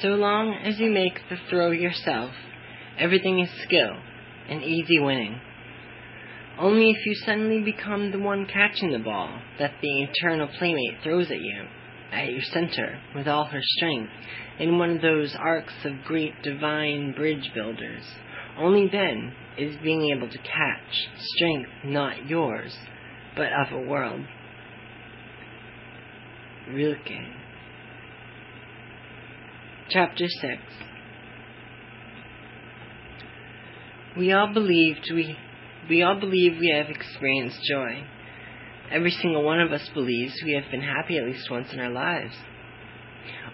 So long as you make the throw yourself, everything is skill and easy winning. Only if you suddenly become the one catching the ball that the eternal playmate throws at you, at your center, with all her strength, in one of those arcs of great divine bridge builders, only then is being able to catch strength not yours, but of a world. Rilke. Chapter 6 We all believed we we all believe we have experienced joy. Every single one of us believes we have been happy at least once in our lives.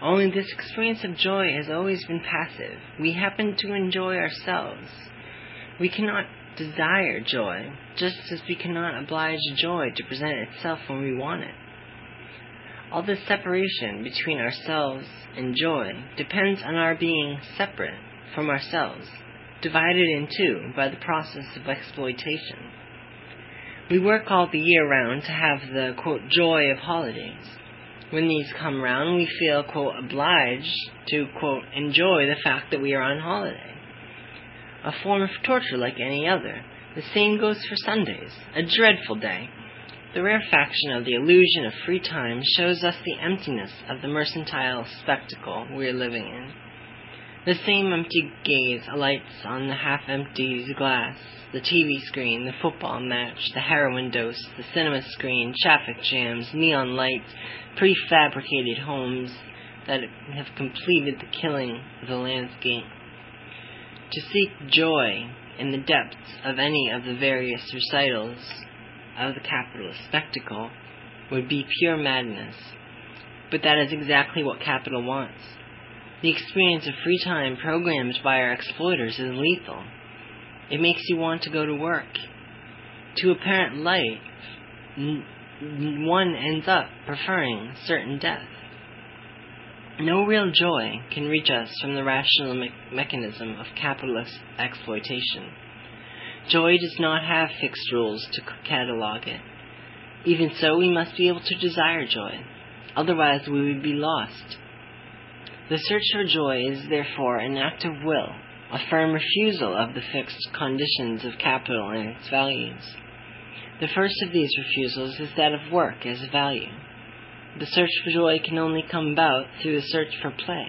Only this experience of joy has always been passive. We happen to enjoy ourselves. We cannot desire joy, just as we cannot oblige joy to present itself when we want it. All this separation between ourselves and joy depends on our being separate from ourselves, divided in two by the process of exploitation. We work all the year round to have the quote, joy of holidays. When these come round, we feel quote, obliged to quote, enjoy the fact that we are on holiday. A form of torture like any other. The same goes for Sundays, a dreadful day the rarefaction of the illusion of free time shows us the emptiness of the mercantile spectacle we are living in. The same empty gaze alights on the half-empty glass, the TV screen, the football match, the heroin dose, the cinema screen, traffic jams, neon lights, prefabricated homes that have completed the killing of the landscape. To seek joy in the depths of any of the various recitals of the capitalist spectacle would be pure madness. But that is exactly what capital wants. The experience of free time programmed by our exploiters is lethal. It makes you want to go to work. To apparent life, one ends up preferring certain death. No real joy can reach us from the rational me- mechanism of capitalist exploitation. Joy does not have fixed rules to catalog it. Even so, we must be able to desire joy. Otherwise, we would be lost. The search for joy is therefore an act of will, a firm refusal of the fixed conditions of capital and its values. The first of these refusals is that of work as a value. The search for joy can only come about through the search for play.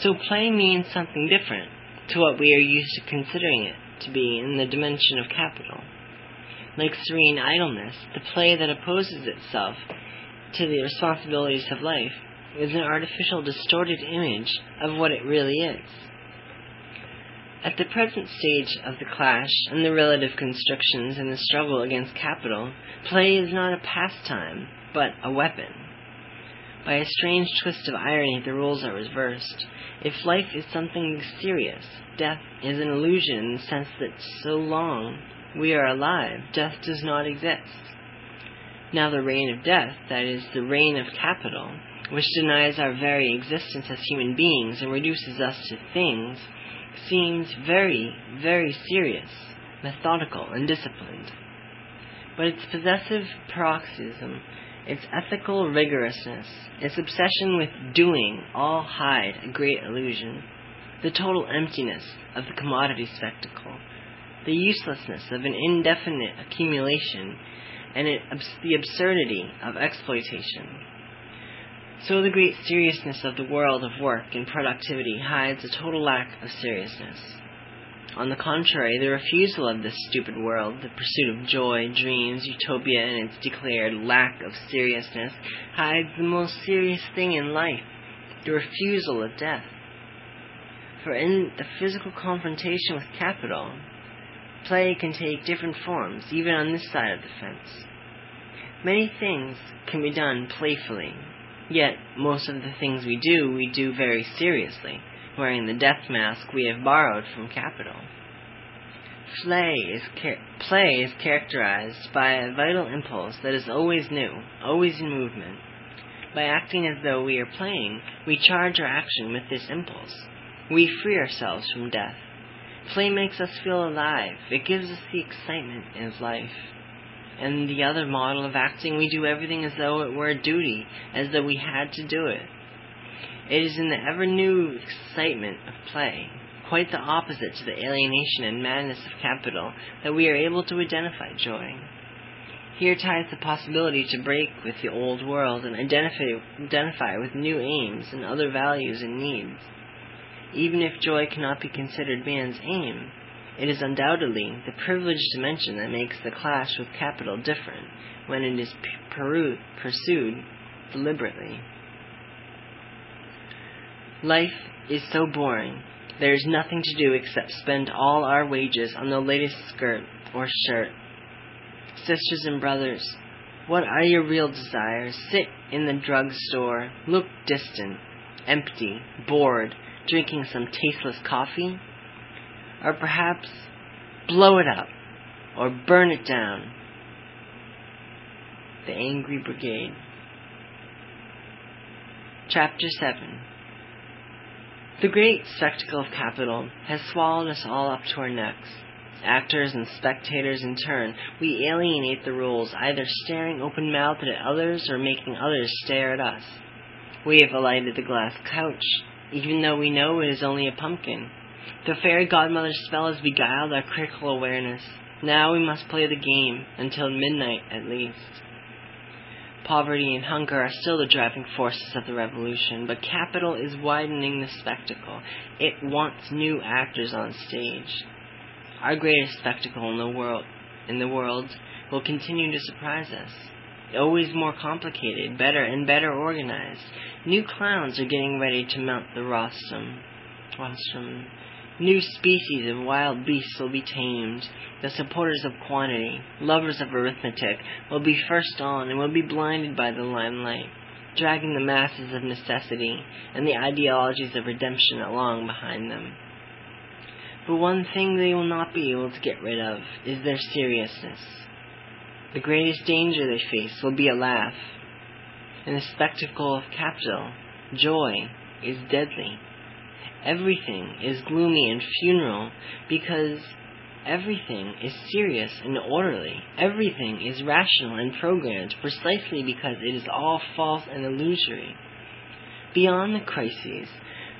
So play means something different to what we are used to considering it to be in the dimension of capital. Like serene idleness, the play that opposes itself to the responsibilities of life is an artificial, distorted image of what it really is. At the present stage of the clash and the relative constrictions in the struggle against capital, play is not a pastime, but a weapon. By a strange twist of irony, the roles are reversed. If life is something serious, death is an illusion in the sense that so long we are alive, death does not exist. Now, the reign of death, that is, the reign of capital, which denies our very existence as human beings and reduces us to things, seems very, very serious, methodical, and disciplined. But its possessive paroxysm, its ethical rigorousness, its obsession with doing. All hide a great illusion. The total emptiness of the commodity spectacle, the uselessness of an indefinite accumulation, and it, the absurdity of exploitation. So the great seriousness of the world of work and productivity hides a total lack of seriousness. On the contrary, the refusal of this stupid world, the pursuit of joy, dreams, utopia, and its declared lack of seriousness, hides the most serious thing in life, the refusal of death. For in the physical confrontation with capital, play can take different forms, even on this side of the fence. Many things can be done playfully, yet most of the things we do, we do very seriously, wearing the death mask we have borrowed from capital. Play is, char- play is characterized by a vital impulse that is always new, always in movement. By acting as though we are playing, we charge our action with this impulse. We free ourselves from death. Play makes us feel alive. It gives us the excitement of life. And the other model of acting, we do everything as though it were a duty, as though we had to do it. It is in the ever new excitement of play, quite the opposite to the alienation and madness of capital, that we are able to identify joy. Here ties the possibility to break with the old world and identify, identify with new aims and other values and needs. Even if joy cannot be considered man's aim, it is undoubtedly the privileged dimension that makes the clash with capital different when it is pursued deliberately. Life is so boring. There is nothing to do except spend all our wages on the latest skirt or shirt. Sisters and brothers, what are your real desires? Sit in the drug store, look distant, empty, bored, drinking some tasteless coffee? Or perhaps blow it up or burn it down. The Angry Brigade. Chapter 7 The great spectacle of capital has swallowed us all up to our necks. Actors and spectators in turn, we alienate the rules, either staring open mouthed at others or making others stare at us. We have alighted the glass couch, even though we know it is only a pumpkin. The fairy godmother's spell has beguiled our critical awareness. Now we must play the game, until midnight at least. Poverty and hunger are still the driving forces of the revolution, but capital is widening the spectacle. It wants new actors on stage. Our greatest spectacle in the world in the world will continue to surprise us. Always more complicated, better and better organized. New clowns are getting ready to mount the rostrum. Rostrum. New species of wild beasts will be tamed. The supporters of quantity, lovers of arithmetic, will be first on and will be blinded by the limelight, dragging the masses of necessity and the ideologies of redemption along behind them. But one thing they will not be able to get rid of is their seriousness. The greatest danger they face will be a laugh. In the spectacle of capital, joy is deadly. Everything is gloomy and funeral because everything is serious and orderly. Everything is rational and programmed precisely because it is all false and illusory. Beyond the crises,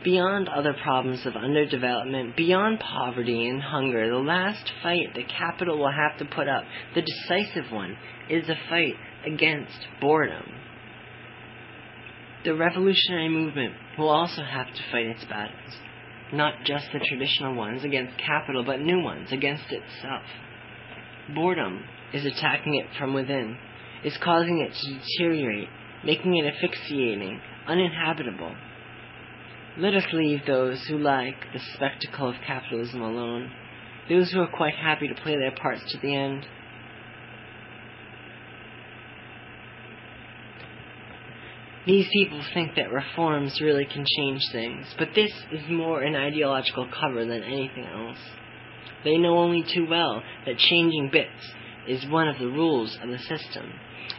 beyond other problems of underdevelopment, beyond poverty and hunger, the last fight the capital will have to put up, the decisive one, is a fight against boredom. The revolutionary movement will also have to fight its battles, not just the traditional ones against capital, but new ones against itself. Boredom is attacking it from within, is causing it to deteriorate, making it asphyxiating, uninhabitable. Let us leave those who like the spectacle of capitalism alone, those who are quite happy to play their parts to the end. These people think that reforms really can change things, but this is more an ideological cover than anything else. They know only too well that changing bits is one of the rules of the system.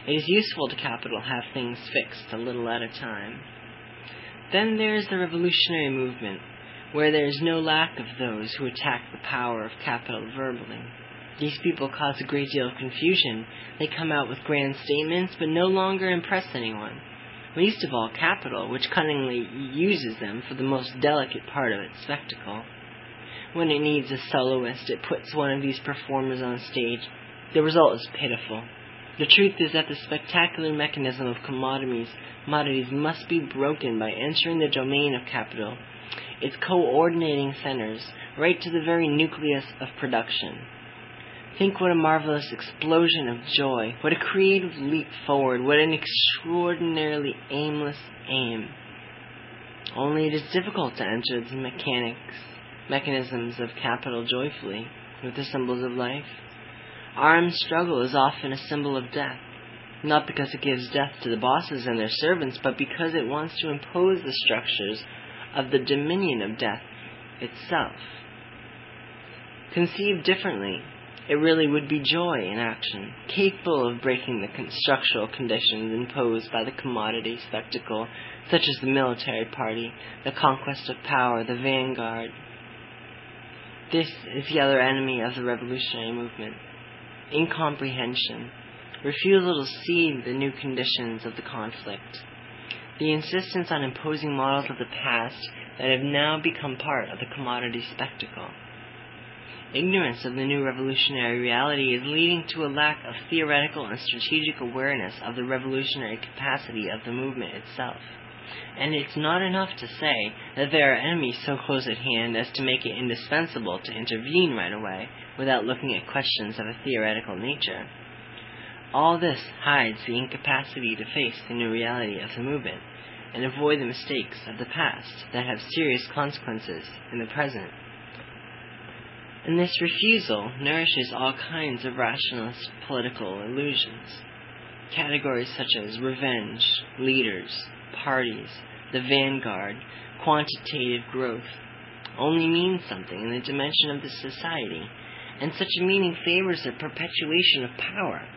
It is useful to capital have things fixed a little at a time. Then there is the revolutionary movement, where there is no lack of those who attack the power of capital verbally. These people cause a great deal of confusion. They come out with grand statements, but no longer impress anyone. Least of all capital, which cunningly uses them for the most delicate part of its spectacle. When it needs a soloist, it puts one of these performers on stage. The result is pitiful. The truth is that the spectacular mechanism of commodities commodities must be broken by entering the domain of capital, its coordinating centers, right to the very nucleus of production. Think what a marvelous explosion of joy, what a creative leap forward, what an extraordinarily aimless aim. Only it is difficult to enter the mechanics, mechanisms of capital joyfully, with the symbols of life. Armed struggle is often a symbol of death not because it gives death to the bosses and their servants, but because it wants to impose the structures of the dominion of death itself. Conceived differently, it really would be joy in action, capable of breaking the structural conditions imposed by the commodity spectacle, such as the military party, the conquest of power, the vanguard. This is the other enemy of the revolutionary movement incomprehension refusal to see the new conditions of the conflict. the insistence on imposing models of the past that have now become part of the commodity spectacle. Ignorance of the new revolutionary reality is leading to a lack of theoretical and strategic awareness of the revolutionary capacity of the movement itself. And it's not enough to say that there are enemies so close at hand as to make it indispensable to intervene right away without looking at questions of a theoretical nature. All this hides the incapacity to face the new reality of the movement and avoid the mistakes of the past that have serious consequences in the present. And this refusal nourishes all kinds of rationalist political illusions. Categories such as revenge, leaders, parties, the vanguard, quantitative growth only mean something in the dimension of the society, and such a meaning favors the perpetuation of power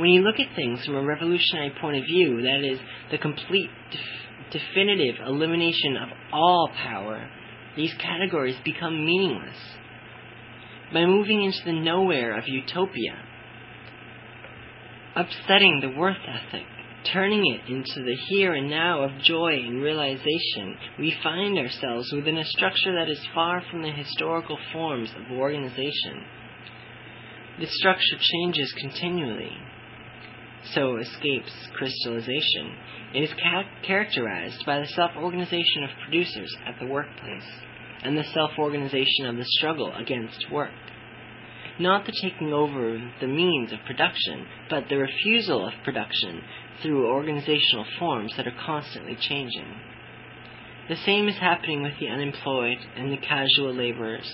when you look at things from a revolutionary point of view, that is, the complete, def- definitive elimination of all power, these categories become meaningless. By moving into the nowhere of utopia, upsetting the worth ethic, turning it into the here and now of joy and realization, we find ourselves within a structure that is far from the historical forms of organization. The structure changes continually, so escapes crystallization. It is ca- characterized by the self organization of producers at the workplace and the self organization of the struggle against work. Not the taking over of the means of production, but the refusal of production through organizational forms that are constantly changing. The same is happening with the unemployed and the casual laborers.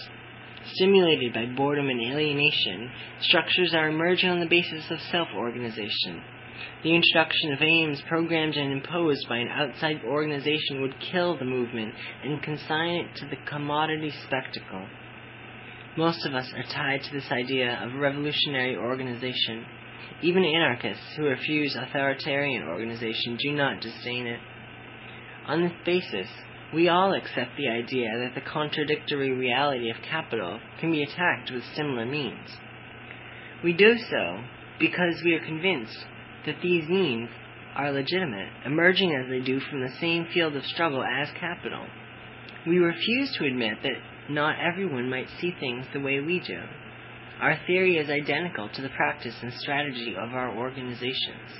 Stimulated by boredom and alienation, structures are emerging on the basis of self-organization. The introduction of aims programmed and imposed by an outside organization would kill the movement and consign it to the commodity spectacle. Most of us are tied to this idea of revolutionary organization. Even anarchists who refuse authoritarian organization do not disdain it. On this basis, we all accept the idea that the contradictory reality of capital can be attacked with similar means. We do so because we are convinced that these means are legitimate, emerging as they do from the same field of struggle as capital. We refuse to admit that not everyone might see things the way we do. Our theory is identical to the practice and strategy of our organizations.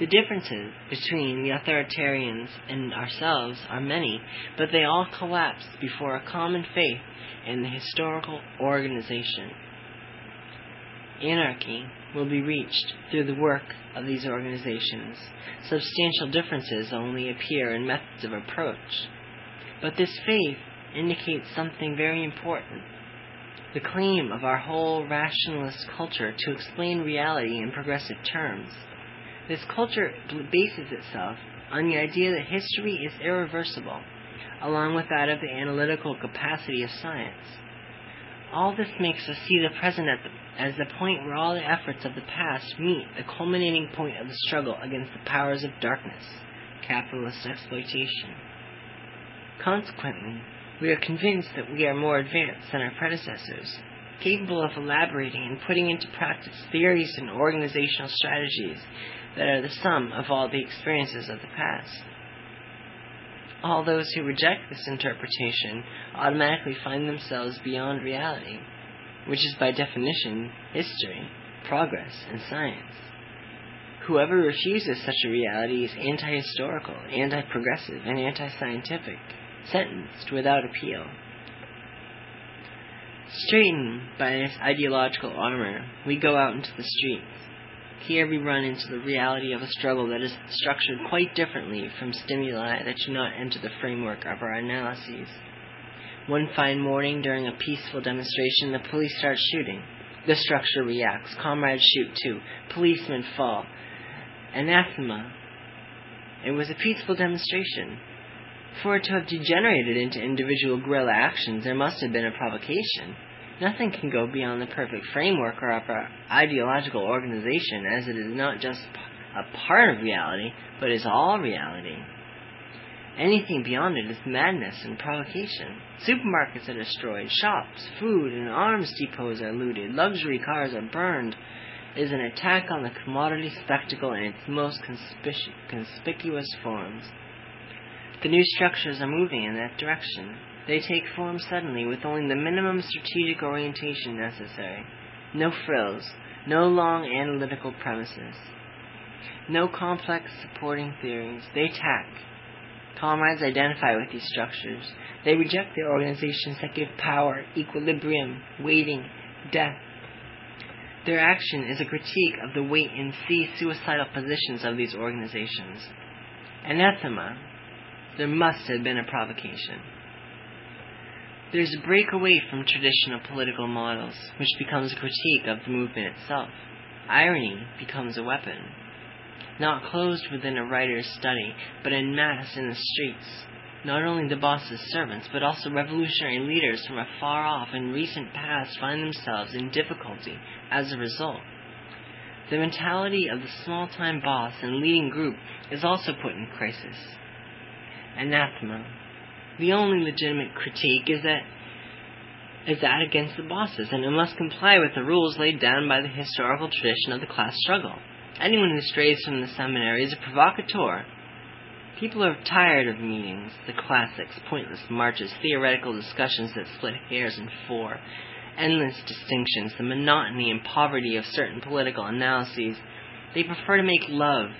The differences between the authoritarians and ourselves are many, but they all collapse before a common faith in the historical organization. Anarchy will be reached through the work of these organizations. Substantial differences only appear in methods of approach. But this faith indicates something very important. The claim of our whole rationalist culture to explain reality in progressive terms this culture bases itself on the idea that history is irreversible, along with that of the analytical capacity of science. All this makes us see the present the, as the point where all the efforts of the past meet the culminating point of the struggle against the powers of darkness, capitalist exploitation. Consequently, we are convinced that we are more advanced than our predecessors, capable of elaborating and putting into practice theories and organizational strategies that are the sum of all the experiences of the past. All those who reject this interpretation automatically find themselves beyond reality, which is by definition history, progress, and science. Whoever refuses such a reality is anti historical, anti progressive, and anti scientific, sentenced without appeal. Straightened by this ideological armor, we go out into the streets here we run into the reality of a struggle that is structured quite differently from stimuli that do not enter the framework of our analyses. One fine morning during a peaceful demonstration, the police start shooting. The structure reacts. Comrades shoot too. Policemen fall. Anathema. It was a peaceful demonstration. For it to have degenerated into individual guerrilla actions, there must have been a provocation. Nothing can go beyond the perfect framework or our ideological organization, as it is not just a part of reality, but is all reality. Anything beyond it is madness and provocation. Supermarkets are destroyed, shops, food, and arms depots are looted, luxury cars are burned, is an attack on the commodity spectacle in its most conspic- conspicuous forms. The new structures are moving in that direction. They take form suddenly with only the minimum strategic orientation necessary. No frills, no long analytical premises, no complex supporting theories. They attack. Comrades identify with these structures. They reject the organizations that give power, equilibrium, waiting, death. Their action is a critique of the wait and see suicidal positions of these organizations. Anathema. There must have been a provocation. There's a break away from traditional political models, which becomes a critique of the movement itself. Irony becomes a weapon, not closed within a writer's study, but en masse in the streets. Not only the boss's servants, but also revolutionary leaders from a far off and recent past find themselves in difficulty as a result. The mentality of the small time boss and leading group is also put in crisis. Anathema. The only legitimate critique is that is that against the bosses, and it must comply with the rules laid down by the historical tradition of the class struggle. Anyone who strays from the seminary is a provocateur People are tired of meetings, the classics, pointless marches, theoretical discussions that split hairs in four, endless distinctions, the monotony and poverty of certain political analyses. They prefer to make love,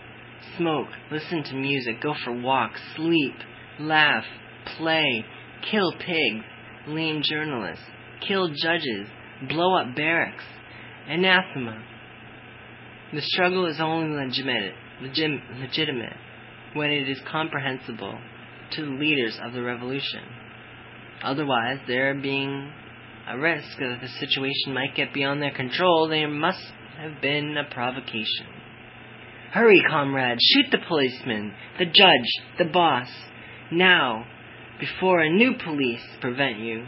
smoke, listen to music, go for walks, sleep, laugh, play, kill pigs, lame journalists, kill judges, blow up barracks. Anathema. The struggle is only legitimate, legit, legitimate when it is comprehensible to the leaders of the revolution. Otherwise, there being a risk that the situation might get beyond their control, there must have been a provocation. Hurry, comrades, shoot the policeman, the judge, the boss, now, before a new police prevent you.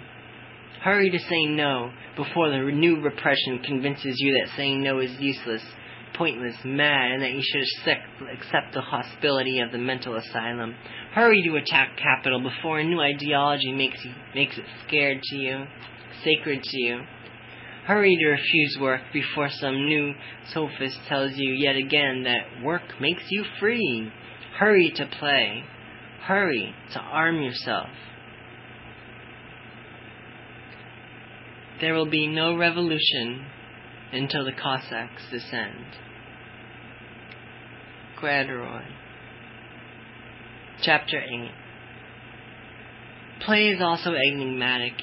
Hurry to say no before the new repression convinces you that saying no is useless pointless, mad, and that you should accept the hostility of the mental asylum. Hurry to attack capital before a new ideology makes you, makes it scared to you, sacred to you. Hurry to refuse work before some new sophist tells you yet again that work makes you free. Hurry to play. Hurry to arm yourself. There will be no revolution until the Cossacks descend. Coeurderoy. Chapter 8 Play is also enigmatic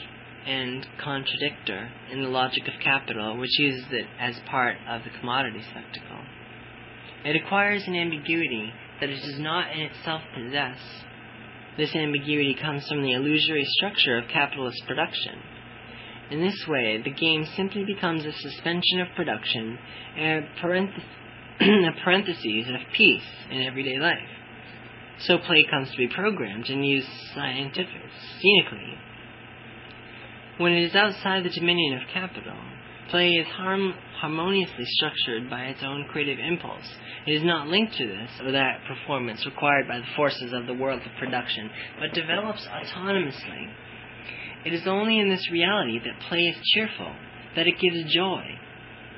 and contradictor in the logic of capital, which uses it as part of the commodity spectacle. It acquires an ambiguity that it does not in itself possess. This ambiguity comes from the illusory structure of capitalist production. In this way, the game simply becomes a suspension of production and a parenthesis of peace in everyday life. So play comes to be programmed and used scientific, scenically. When it is outside the dominion of capital, play is harm, harmoniously structured by its own creative impulse. It is not linked to this or that performance required by the forces of the world of production, but develops autonomously. It is only in this reality that play is cheerful, that it gives joy,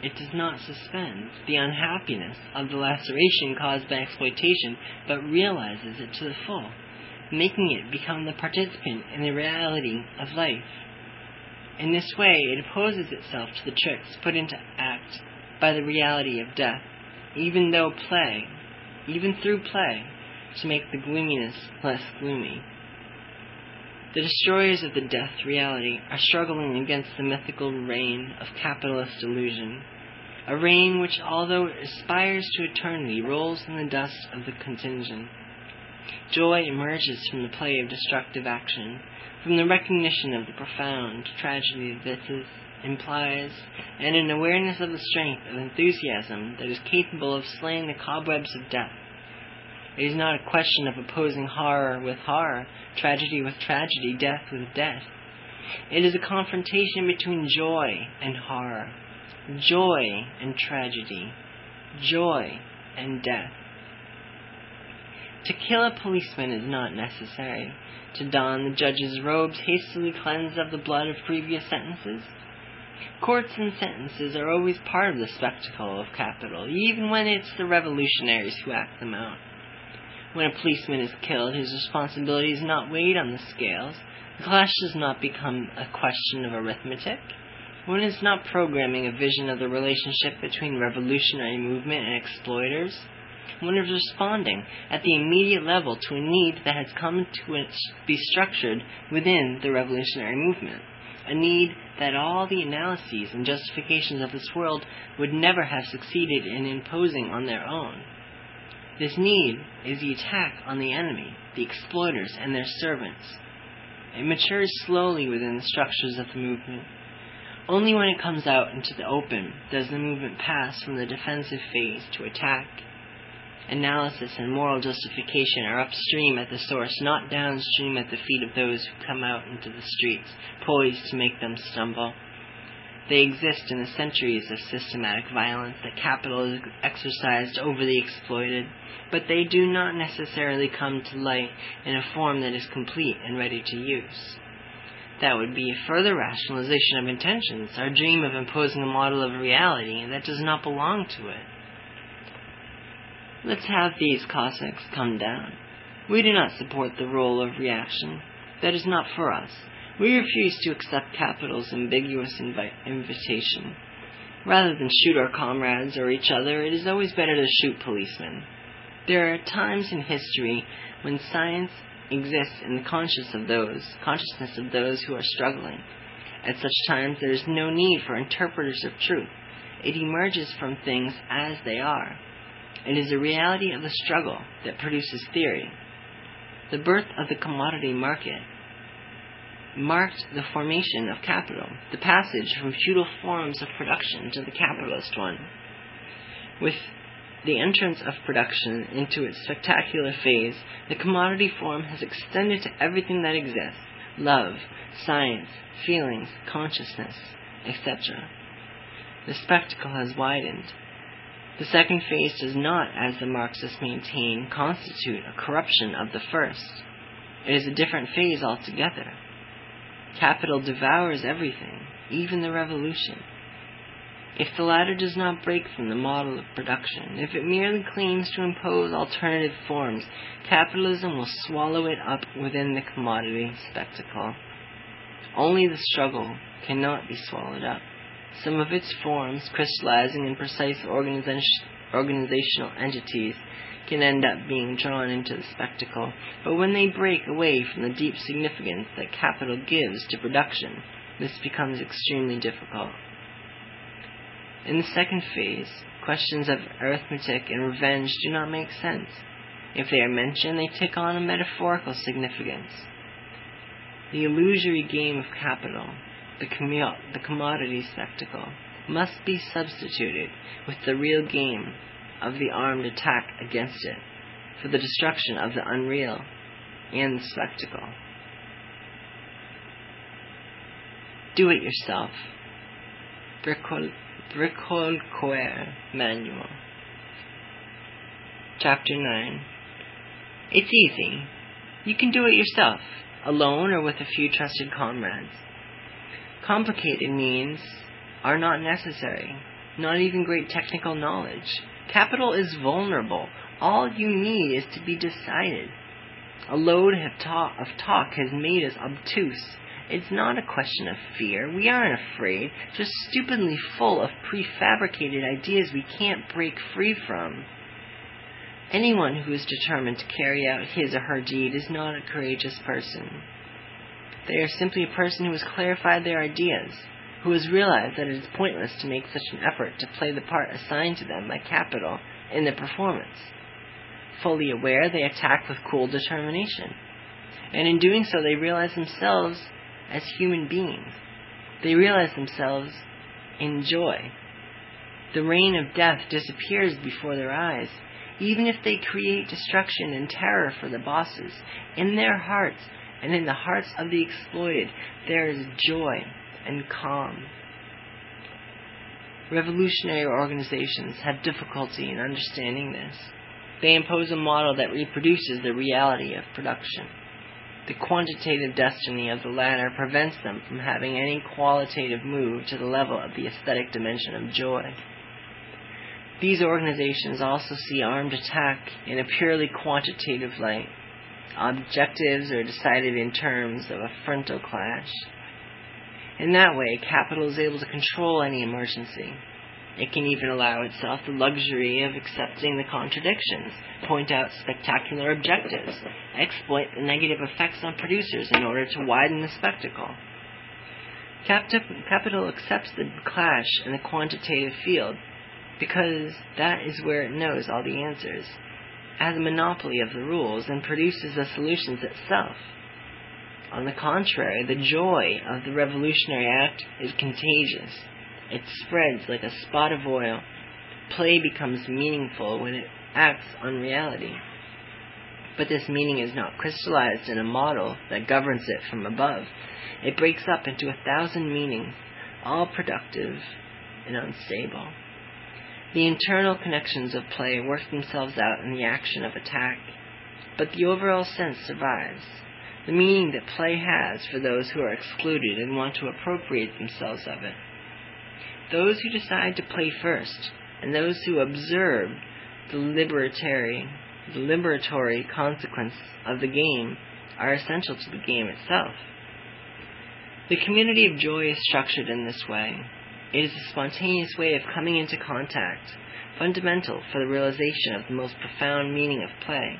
it does not suspend the unhappiness of the laceration caused by exploitation, but realizes it to the full, making it become the participant in the reality of life. In this way, it opposes itself to the tricks put into act by the reality of death, even though play, even through play, to make the gloominess less gloomy. The destroyers of the death reality are struggling against the mythical reign of capitalist illusion, a reign which, although it aspires to eternity, rolls in the dust of the contingent. Joy emerges from the play of destructive action, from the recognition of the profound tragedy this is, implies, and an awareness of the strength of enthusiasm that is capable of slaying the cobwebs of death. It is not a question of opposing horror with horror, tragedy with tragedy, death with death. It is a confrontation between joy and horror, joy and tragedy, joy and death. To kill a policeman is not necessary. To don the judge's robes hastily cleansed of the blood of previous sentences. Courts and sentences are always part of the spectacle of capital, even when it's the revolutionaries who act them out. When a policeman is killed, his responsibility is not weighed on the scales. The clash does not become a question of arithmetic. One is not programming a vision of the relationship between revolutionary movement and exploiters. One is responding at the immediate level to a need that has come to be structured within the revolutionary movement a need that all the analyses and justifications of this world would never have succeeded in imposing on their own. This need is the attack on the enemy, the exploiters, and their servants. It matures slowly within the structures of the movement. Only when it comes out into the open does the movement pass from the defensive phase to attack analysis and moral justification are upstream at the source, not downstream at the feet of those who come out into the streets, poised to make them stumble. They exist in the centuries of systematic violence that capital has exercised over the exploited, but they do not necessarily come to light in a form that is complete and ready to use. That would be a further rationalization of intentions, our dream of imposing a model of reality that does not belong to it. Let's have these Cossacks come down. We do not support the role of reaction. That is not for us. We refuse to accept capital's ambiguous invi- invitation. Rather than shoot our comrades or each other, it is always better to shoot policemen. There are times in history when science exists in the conscious of those, consciousness of those who are struggling. At such times, there is no need for interpreters of truth. It emerges from things as they are. It is the reality of the struggle that produces theory. The birth of the commodity market marked the formation of capital, the passage from feudal forms of production to the capitalist one. With the entrance of production into its spectacular phase, the commodity form has extended to everything that exists love, science, feelings, consciousness, etc. The spectacle has widened. The second phase does not, as the Marxists maintain, constitute a corruption of the first. It is a different phase altogether. Capital devours everything, even the revolution. If the latter does not break from the model of production, if it merely claims to impose alternative forms, capitalism will swallow it up within the commodity spectacle. Only the struggle cannot be swallowed up. Some of its forms, crystallizing in precise organizational entities, can end up being drawn into the spectacle, but when they break away from the deep significance that capital gives to production, this becomes extremely difficult. In the second phase, questions of arithmetic and revenge do not make sense. If they are mentioned, they take on a metaphorical significance. The illusory game of capital, the, commu- the commodity spectacle must be substituted with the real game of the armed attack against it for the destruction of the unreal and the spectacle. Do it yourself. Bricol, Bricol Coeur Manual. Chapter 9. It's easy. You can do it yourself, alone or with a few trusted comrades. Complicated means are not necessary, not even great technical knowledge. Capital is vulnerable. All you need is to be decided. A load of talk, has made us obtuse. It's not a question of fear. We aren't afraid, just stupidly full of prefabricated ideas we can't break free from. Anyone who is determined to carry out his or her deed is not a courageous person. They are simply a person who has clarified their ideas, who has realized that it is pointless to make such an effort to play the part assigned to them by capital in the performance. Fully aware, they attack with cool determination. And in doing so, they realize themselves as human beings. They realize themselves in joy. The reign of death disappears before their eyes. Even if they create destruction and terror for the bosses, in their hearts and in the hearts of the exploited there is joy and calm. Revolutionary organizations have difficulty in understanding this. They impose a model that reproduces the reality of production. The quantitative destiny of the latter prevents them from having any qualitative move to the level of the aesthetic dimension of joy. These organizations also see armed attack in a purely quantitative light. Objectives are decided in terms of a frontal clash. In that way, capital is able to control any emergency. It can even allow itself the luxury of accepting the contradictions, point out spectacular objectives, exploit the negative effects on producers in order to widen the spectacle. Capital accepts the clash in the quantitative field because that is where it knows all the answers, has a monopoly of the rules, and produces the solutions itself. On the contrary, the joy of the revolutionary act is contagious. It spreads like a spot of oil. Play becomes meaningful when it acts on reality. But this meaning is not crystallized in a model that governs it from above. It breaks up into a thousand meanings, all productive and unstable. The internal connections of play work themselves out in the action of attack, but the overall sense survives. The meaning that play has for those who are excluded and want to appropriate themselves of it. Those who decide to play first, and those who observe the liberatory, the liberatory consequence of the game are essential to the game itself. The community of joy is structured in this way. It is a spontaneous way of coming into contact, fundamental for the realization of the most profound meaning of play.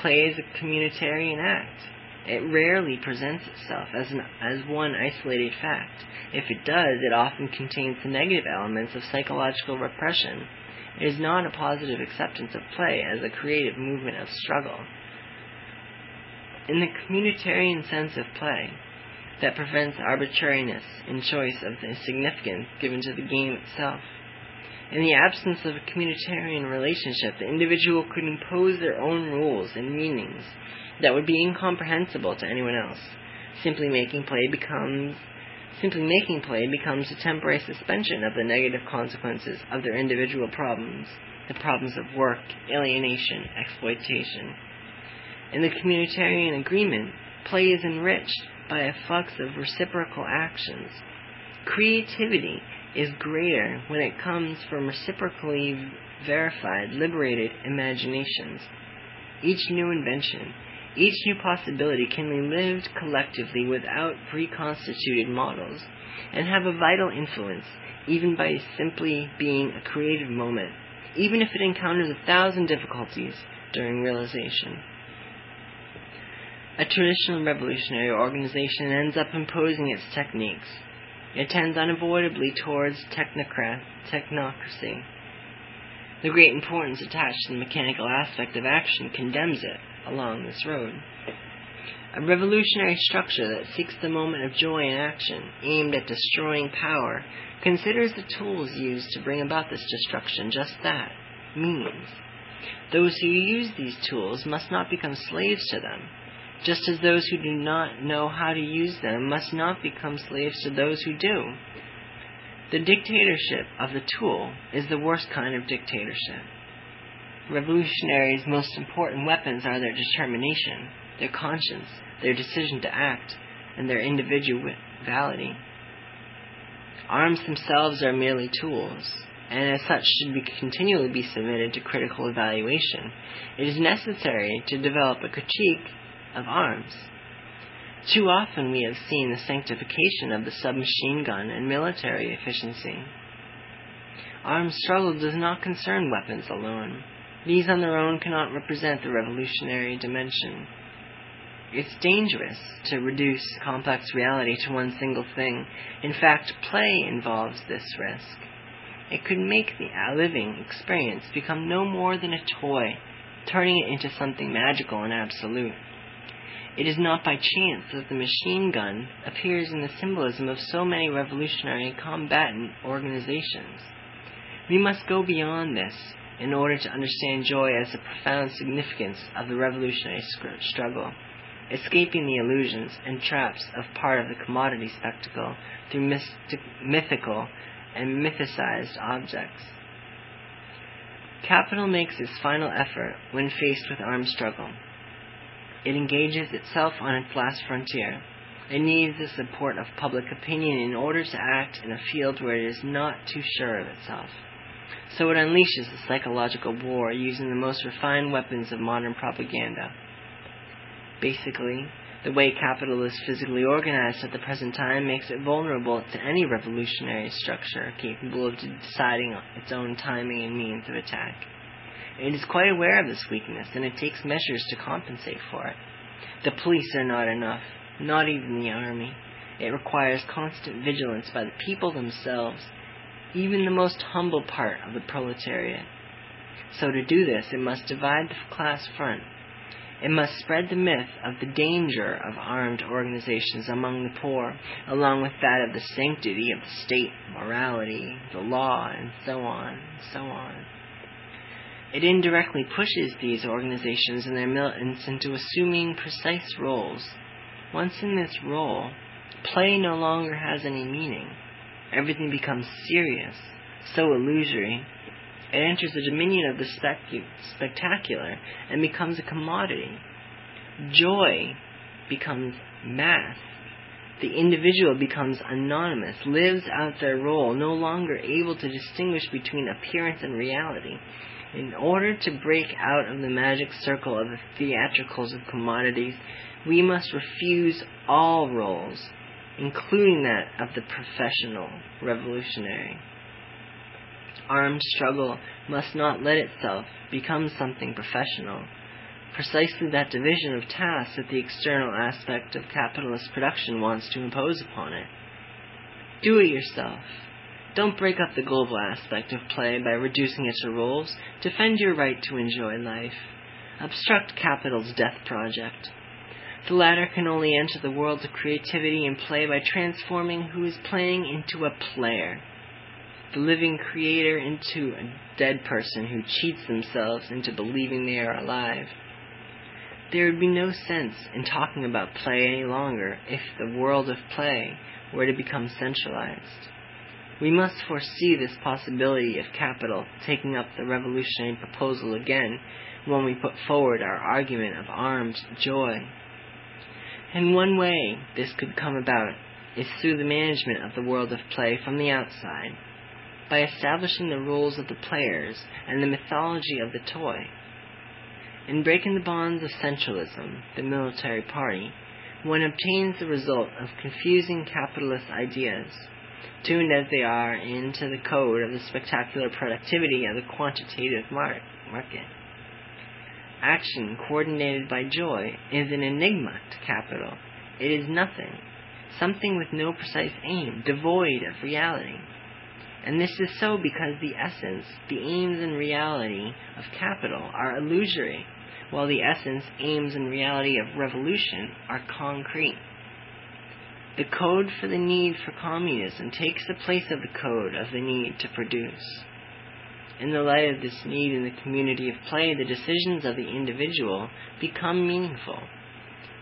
Play is a communitarian act. It rarely presents itself as, an, as one isolated fact. If it does, it often contains the negative elements of psychological repression. It is not a positive acceptance of play as a creative movement of struggle. In the communitarian sense of play, that prevents arbitrariness in choice of the significance given to the game itself. In the absence of a communitarian relationship, the individual could impose their own rules and meanings that would be incomprehensible to anyone else. Simply making play becomes simply making play becomes a temporary suspension of the negative consequences of their individual problems, the problems of work, alienation, exploitation. In the communitarian agreement, play is enriched by a flux of reciprocal actions. Creativity is greater when it comes from reciprocally verified, liberated imaginations. Each new invention, each new possibility can be lived collectively without preconstituted models and have a vital influence even by simply being a creative moment, even if it encounters a thousand difficulties during realization. A traditional revolutionary organization ends up imposing its techniques. It tends unavoidably towards technocracy. The great importance attached to the mechanical aspect of action condemns it along this road. A revolutionary structure that seeks the moment of joy in action, aimed at destroying power, considers the tools used to bring about this destruction just that means. Those who use these tools must not become slaves to them just as those who do not know how to use them must not become slaves to those who do. The dictatorship of the tool is the worst kind of dictatorship. Revolutionaries' most important weapons are their determination, their conscience, their decision to act, and their individuality. Arms themselves are merely tools, and as such should be continually be submitted to critical evaluation. It is necessary to develop a critique of arms. Too often we have seen the sanctification of the submachine gun and military efficiency. Armed struggle does not concern weapons alone. These on their own cannot represent the revolutionary dimension. It's dangerous to reduce complex reality to one single thing. In fact, play involves this risk. It could make the living experience become no more than a toy, turning it into something magical and absolute. It is not by chance that the machine gun appears in the symbolism of so many revolutionary combatant organizations. We must go beyond this in order to understand joy as the profound significance of the revolutionary struggle, escaping the illusions and traps of part of the commodity spectacle through mystic, mythical and mythicized objects. Capital makes its final effort when faced with armed struggle. It engages itself on its last frontier. It needs the support of public opinion in order to act in a field where it is not too sure of itself. So it unleashes a psychological war using the most refined weapons of modern propaganda. Basically, the way capital is physically organized at the present time makes it vulnerable to any revolutionary structure capable of deciding its own timing and means of attack. It is quite aware of this weakness, and it takes measures to compensate for it. The police are not enough, not even the army. It requires constant vigilance by the people themselves, even the most humble part of the proletariat. So to do this, it must divide the class front it must spread the myth of the danger of armed organizations among the poor, along with that of the sanctity of the state, morality, the law, and so on, and so on. It indirectly pushes these organizations and their militants into assuming precise roles. Once in this role, play no longer has any meaning. Everything becomes serious, so illusory, it enters the dominion of the spectacular and becomes a commodity. Joy becomes mass. The individual becomes anonymous, lives out their role, no longer able to distinguish between appearance and reality. In order to break out of the magic circle of the theatricals of commodities, we must refuse all roles, including that of the professional revolutionary armed struggle must not let itself become something professional. Precisely that division of tasks that the external aspect of capitalist production wants to impose upon it. Do it yourself. Don't break up the global aspect of play by reducing it to roles. Defend your right to enjoy life. Obstruct capital's death project. The latter can only enter the world of creativity and play by transforming who is playing into a player the living creator into a dead person who cheats themselves into believing they are alive. There would be no sense in talking about play any longer if the world of play were to become centralized. We must foresee this possibility of capital taking up the revolutionary proposal again when we put forward our argument of armed joy. And one way this could come about is through the management of the world of play from the outside by establishing the rules of the players and the mythology of the toy. In breaking the bonds of centralism, the military party, one obtains the result of confusing capitalist ideas, tuned as they are into the code of the spectacular productivity of the quantitative market. Action coordinated by joy is an enigma to capital. It is nothing, something with no precise aim, devoid of reality. And this is so because the essence, the aims and reality of capital are illusory, while the essence, aims, and reality of revolution are concrete. The code for the need for communism takes the place of the code of the need to produce. In the light of this need in the community of play, the decisions of the individual become meaningful.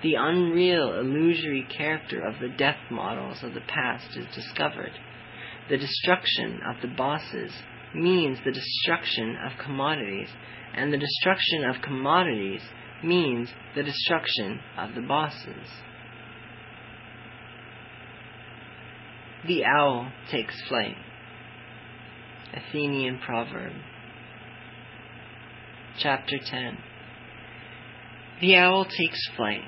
The unreal, illusory character of the death models of the past is discovered the destruction of the bosses means the destruction of commodities, and the destruction of commodities means the destruction of the bosses. The owl takes flight. Athenian proverb. Chapter 10 The owl takes flight.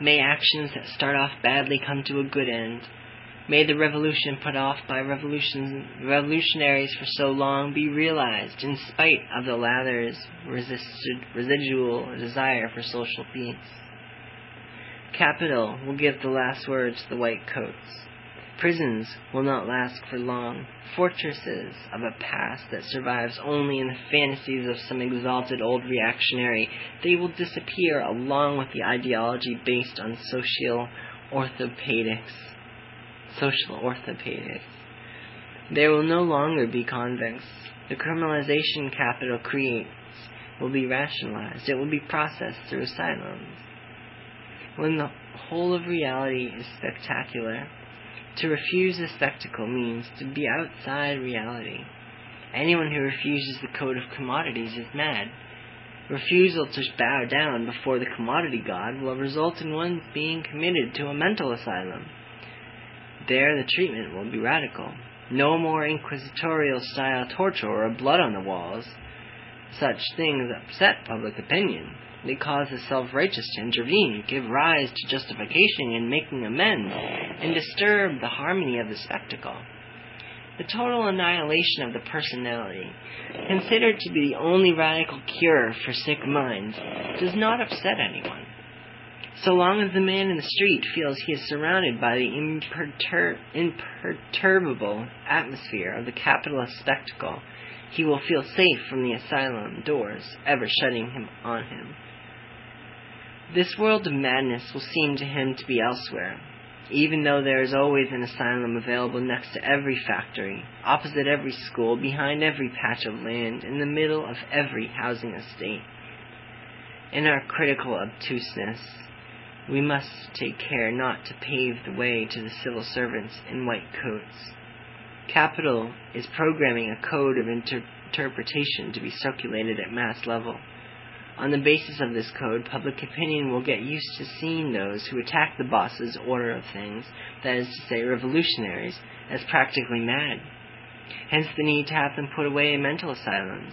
May actions that start off badly come to a good end May the revolution put off by revolution, revolutionaries for so long be realized in spite of the latter's resisted, residual desire for social peace. Capital will give the last word to the white coats. Prisons will not last for long. Fortresses of a past that survives only in the fantasies of some exalted old reactionary, they will disappear along with the ideology based on social orthopedics social orthopedics. There will no longer be convicts. The criminalization capital creates will be rationalized. It will be processed through asylums. When the whole of reality is spectacular, to refuse the spectacle means to be outside reality. Anyone who refuses the code of commodities is mad. Refusal to bow down before the commodity god will result in one being committed to a mental asylum. There the treatment will be radical. No more inquisitorial style torture or blood on the walls. Such things upset public opinion. They cause the self-righteous to intervene, give rise to justification in making amends, and disturb the harmony of the spectacle. The total annihilation of the personality, considered to be the only radical cure for sick minds, does not upset anyone. So long as the man in the street feels he is surrounded by the impertur- imperturbable atmosphere of the capitalist spectacle, he will feel safe from the asylum doors ever shutting him on him. This world of madness will seem to him to be elsewhere, even though there is always an asylum available next to every factory, opposite every school, behind every patch of land, in the middle of every housing estate. In our critical obtuseness, we must take care not to pave the way to the civil servants in white coats. Capital is programming a code of inter- interpretation to be circulated at mass level. On the basis of this code, public opinion will get used to seeing those who attack the boss's order of things, that is to say, revolutionaries, as practically mad. Hence the need to have them put away in mental asylums.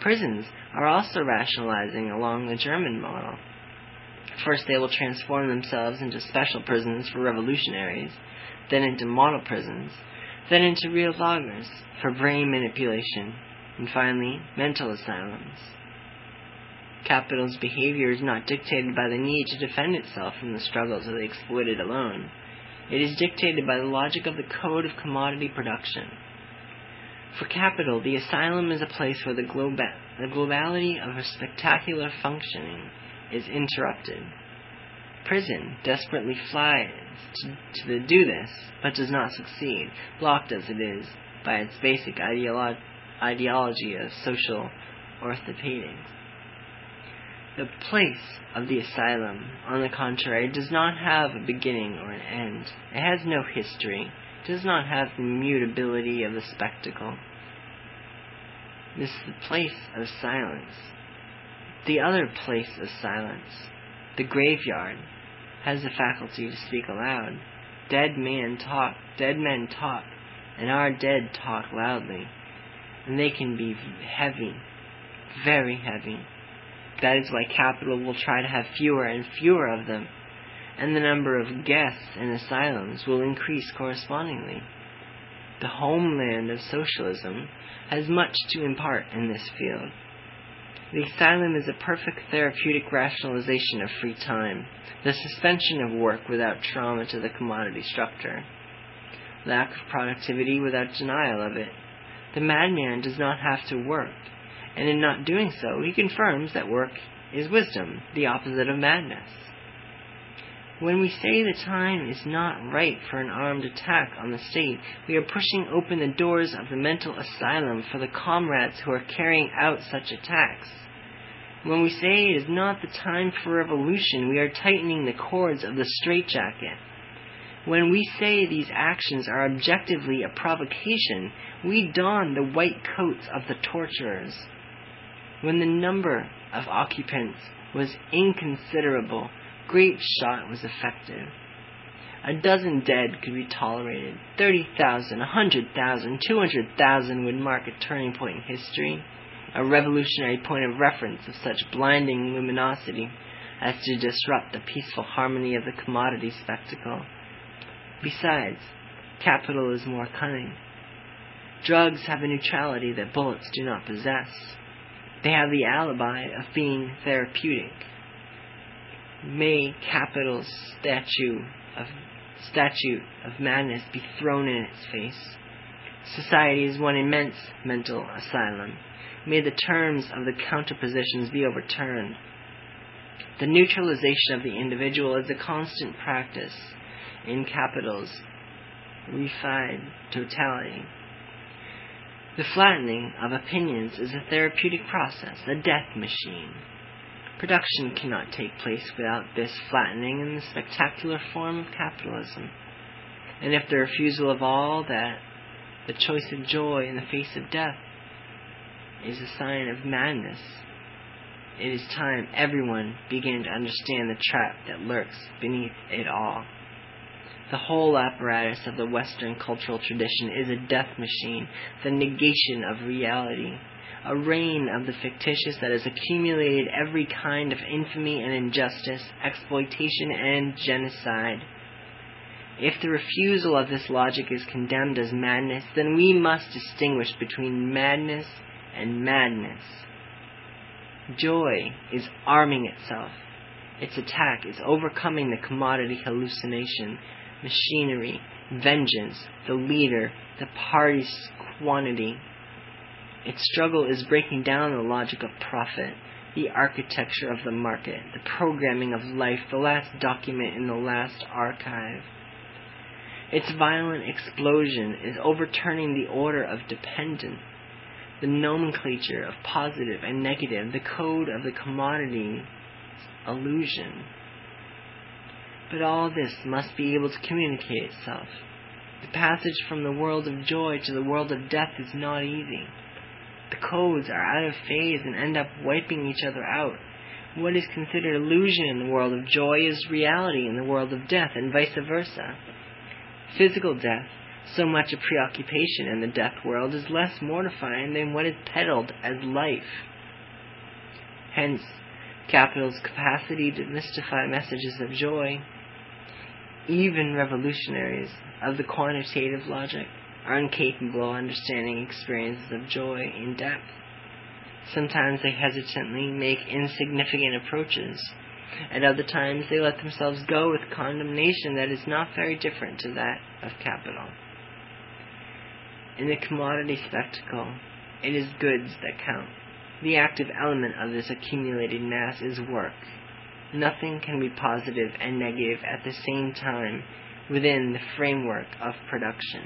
Prisons are also rationalizing along the German model. First, they will transform themselves into special prisons for revolutionaries, then into model prisons, then into real lagers for brain manipulation, and finally, mental asylums. Capital's behavior is not dictated by the need to defend itself from the struggles of the exploited alone. It is dictated by the logic of the code of commodity production. For capital, the asylum is a place where the, globa- the globality of a spectacular functioning is interrupted. Prison desperately flies to, to do this, but does not succeed, blocked as it is by its basic ideolo- ideology of social orthopedics. The place of the asylum, on the contrary, does not have a beginning or an end. It has no history. Does not have the mutability of the spectacle. This is the place of silence. The other place of silence, the graveyard, has the faculty to speak aloud. Dead men talk, dead men talk, and our dead talk loudly. And they can be heavy, very heavy. That is why capital will try to have fewer and fewer of them, and the number of guests in asylums will increase correspondingly. The homeland of socialism has much to impart in this field. The asylum is a perfect therapeutic rationalization of free time, the suspension of work without trauma to the commodity structure, lack of productivity without denial of it. The madman does not have to work, and in not doing so, he confirms that work is wisdom, the opposite of madness. When we say the time is not right for an armed attack on the state, we are pushing open the doors of the mental asylum for the comrades who are carrying out such attacks. When we say it is not the time for revolution, we are tightening the cords of the straitjacket. When we say these actions are objectively a provocation, we don the white coats of the torturers. When the number of occupants was inconsiderable, great shot was effective. A dozen dead could be tolerated. Thirty thousand, a hundred thousand, two hundred thousand would mark a turning point in history a revolutionary point of reference of such blinding luminosity as to disrupt the peaceful harmony of the commodity spectacle. Besides, capital is more cunning. Drugs have a neutrality that bullets do not possess. They have the alibi of being therapeutic. May capital's statue of statute of madness be thrown in its face. Society is one immense mental asylum may the terms of the counterpositions be overturned. The neutralization of the individual is a constant practice in capital's refined totality. The flattening of opinions is a therapeutic process, a death machine. Production cannot take place without this flattening in the spectacular form of capitalism. And if the refusal of all that, the choice of joy in the face of death, is a sign of madness. it is time everyone began to understand the trap that lurks beneath it all. The whole apparatus of the Western cultural tradition is a death machine, the negation of reality, a reign of the fictitious that has accumulated every kind of infamy and injustice, exploitation and genocide. If the refusal of this logic is condemned as madness, then we must distinguish between madness and madness. Joy is arming itself. Its attack is overcoming the commodity hallucination, machinery, vengeance, the leader, the party's quantity. Its struggle is breaking down the logic of profit, the architecture of the market, the programming of life, the last document in the last archive. Its violent explosion is overturning the order of dependence, the nomenclature of positive and negative, the code of the commodity illusion. But all this must be able to communicate itself. The passage from the world of joy to the world of death is not easy. The codes are out of phase and end up wiping each other out. What is considered illusion in the world of joy is reality in the world of death, and vice versa. Physical death, so much a preoccupation in the death world, is less mortifying than what is peddled as life. Hence, capital's capacity to mystify messages of joy. Even revolutionaries of the quantitative logic are incapable of understanding experiences of joy in depth. Sometimes they hesitantly make insignificant approaches at other times, they let themselves go with condemnation that is not very different to that of capital. In the commodity spectacle, it is goods that count. The active element of this accumulated mass is work. Nothing can be positive and negative at the same time within the framework of production.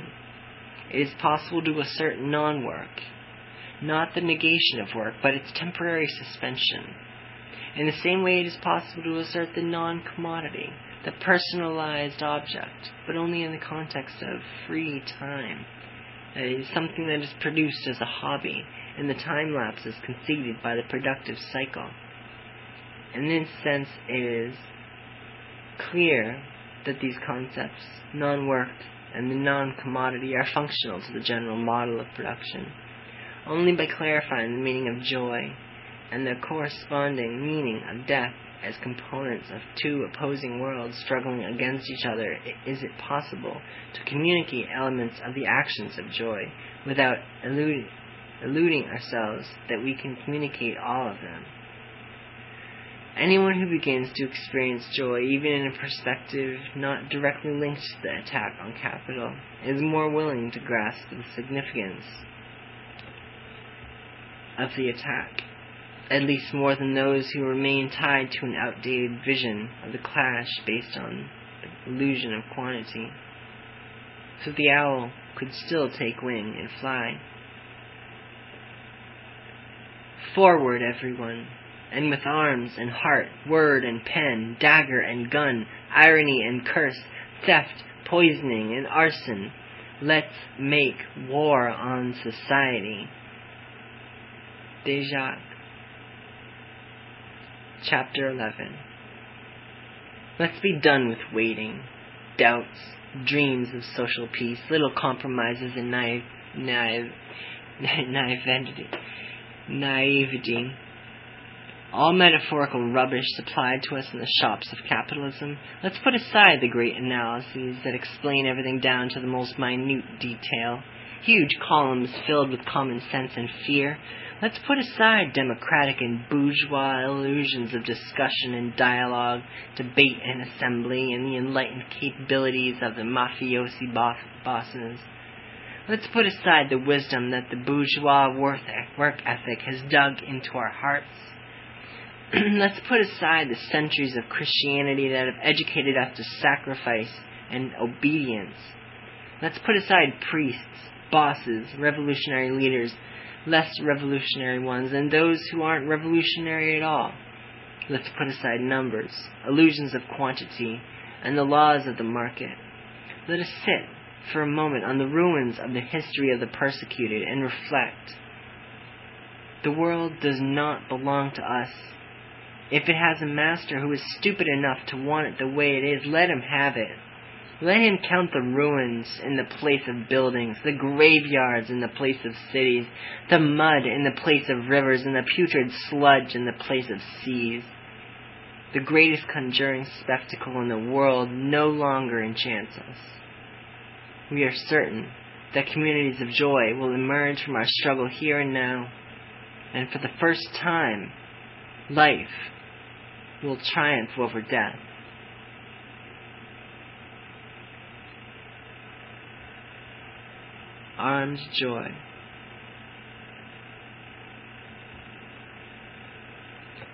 It is possible to assert non work, not the negation of work, but its temporary suspension in the same way, it is possible to assert the non commodity, the personalized object, but only in the context of free time. That is something that is produced as a hobby, and the time lapse is conceded by the productive cycle. In this sense, it is clear that these concepts, non work and the non commodity, are functional to the general model of production. Only by clarifying the meaning of joy and the corresponding meaning of death as components of two opposing worlds struggling against each other, is it possible to communicate elements of the actions of joy without eluding, eluding ourselves that we can communicate all of them? Anyone who begins to experience joy, even in a perspective not directly linked to the attack on capital, is more willing to grasp the significance of the attack at least more than those who remain tied to an outdated vision of the clash based on the illusion of quantity. So the owl could still take wing and fly. Forward, everyone, and with arms and heart, word and pen, dagger and gun, irony and curse, theft, poisoning, and arson, let's make war on society. Déjacque Chapter 11 Let's be done with waiting, doubts, dreams of social peace, little compromises, and naive, naive, naivety. Naivety. All metaphorical rubbish supplied to us in the shops of capitalism. Let's put aside the great analyses that explain everything down to the most minute detail. Huge columns filled with common sense and fear Let's put aside democratic and bourgeois illusions of discussion and dialogue, debate and assembly, and the enlightened capabilities of the mafiosi bosses. Let's put aside the wisdom that the bourgeois work ethic has dug into our hearts. Let's put aside the centuries of Christianity that have educated us to sacrifice and obedience. Let's put aside priests, bosses, revolutionary leaders, less revolutionary ones, and those who aren't revolutionary at all. Let's put aside numbers, illusions of quantity, and the laws of the market. Let us sit for a moment on the ruins of the history of the persecuted and reflect. The world does not belong to us, If it has a master who is stupid enough to want it the way it is, let him have it. Let him count the ruins in the place of buildings, the graveyards in the place of cities, the mud in the place of rivers, and the putrid sludge in the place of seas. The greatest conjuring spectacle in the world no longer enchants us. We are certain that communities of joy will emerge from our struggle here and now, and for the first time, life will triumph over death. Armed joy.